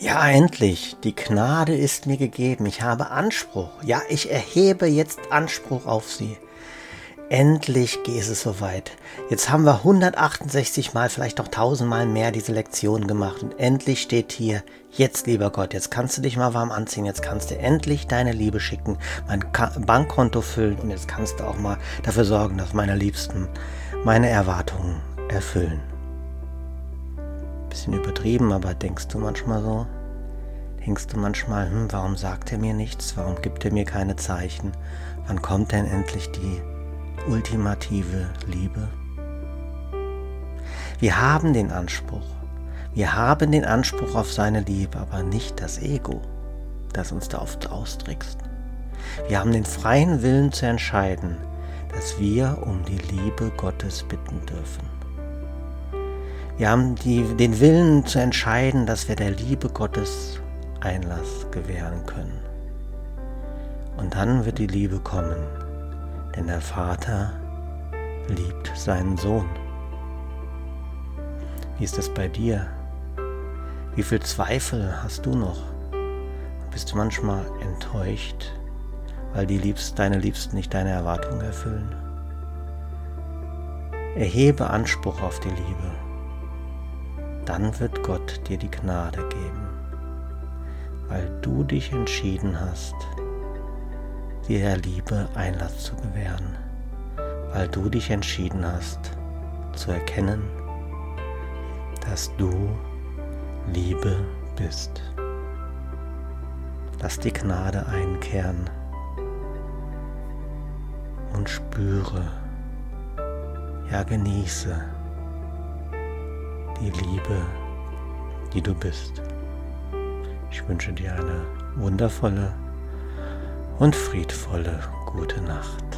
Ja, endlich. Die Gnade ist mir gegeben. Ich habe Anspruch. Ja, ich erhebe jetzt Anspruch auf sie. Endlich geht es soweit. Jetzt haben wir 168 Mal, vielleicht noch 1000 Mal mehr diese Lektion gemacht. Und endlich steht hier, jetzt lieber Gott, jetzt kannst du dich mal warm anziehen. Jetzt kannst du endlich deine Liebe schicken, mein Bankkonto füllen. Und jetzt kannst du auch mal dafür sorgen, dass meine Liebsten meine Erwartungen erfüllen. Bisschen übertrieben, aber denkst du manchmal so? Denkst du manchmal, hm, warum sagt er mir nichts? Warum gibt er mir keine Zeichen? Wann kommt denn endlich die ultimative Liebe? Wir haben den Anspruch. Wir haben den Anspruch auf seine Liebe, aber nicht das Ego, das uns da oft austrickst. Wir haben den freien Willen zu entscheiden, dass wir um die Liebe Gottes bitten dürfen. Wir haben die, den Willen zu entscheiden, dass wir der Liebe Gottes Einlass gewähren können. Und dann wird die Liebe kommen, denn der Vater liebt seinen Sohn. Wie ist es bei dir? Wie viel Zweifel hast du noch? Bist du manchmal enttäuscht, weil die Liebst, deine Liebsten nicht deine Erwartungen erfüllen? Erhebe Anspruch auf die Liebe dann wird Gott dir die Gnade geben, weil du dich entschieden hast, dir der Liebe Einlass zu gewähren, weil du dich entschieden hast zu erkennen, dass du Liebe bist. Lass die Gnade einkehren und spüre, ja genieße die Liebe, die du bist. Ich wünsche dir eine wundervolle und friedvolle gute Nacht.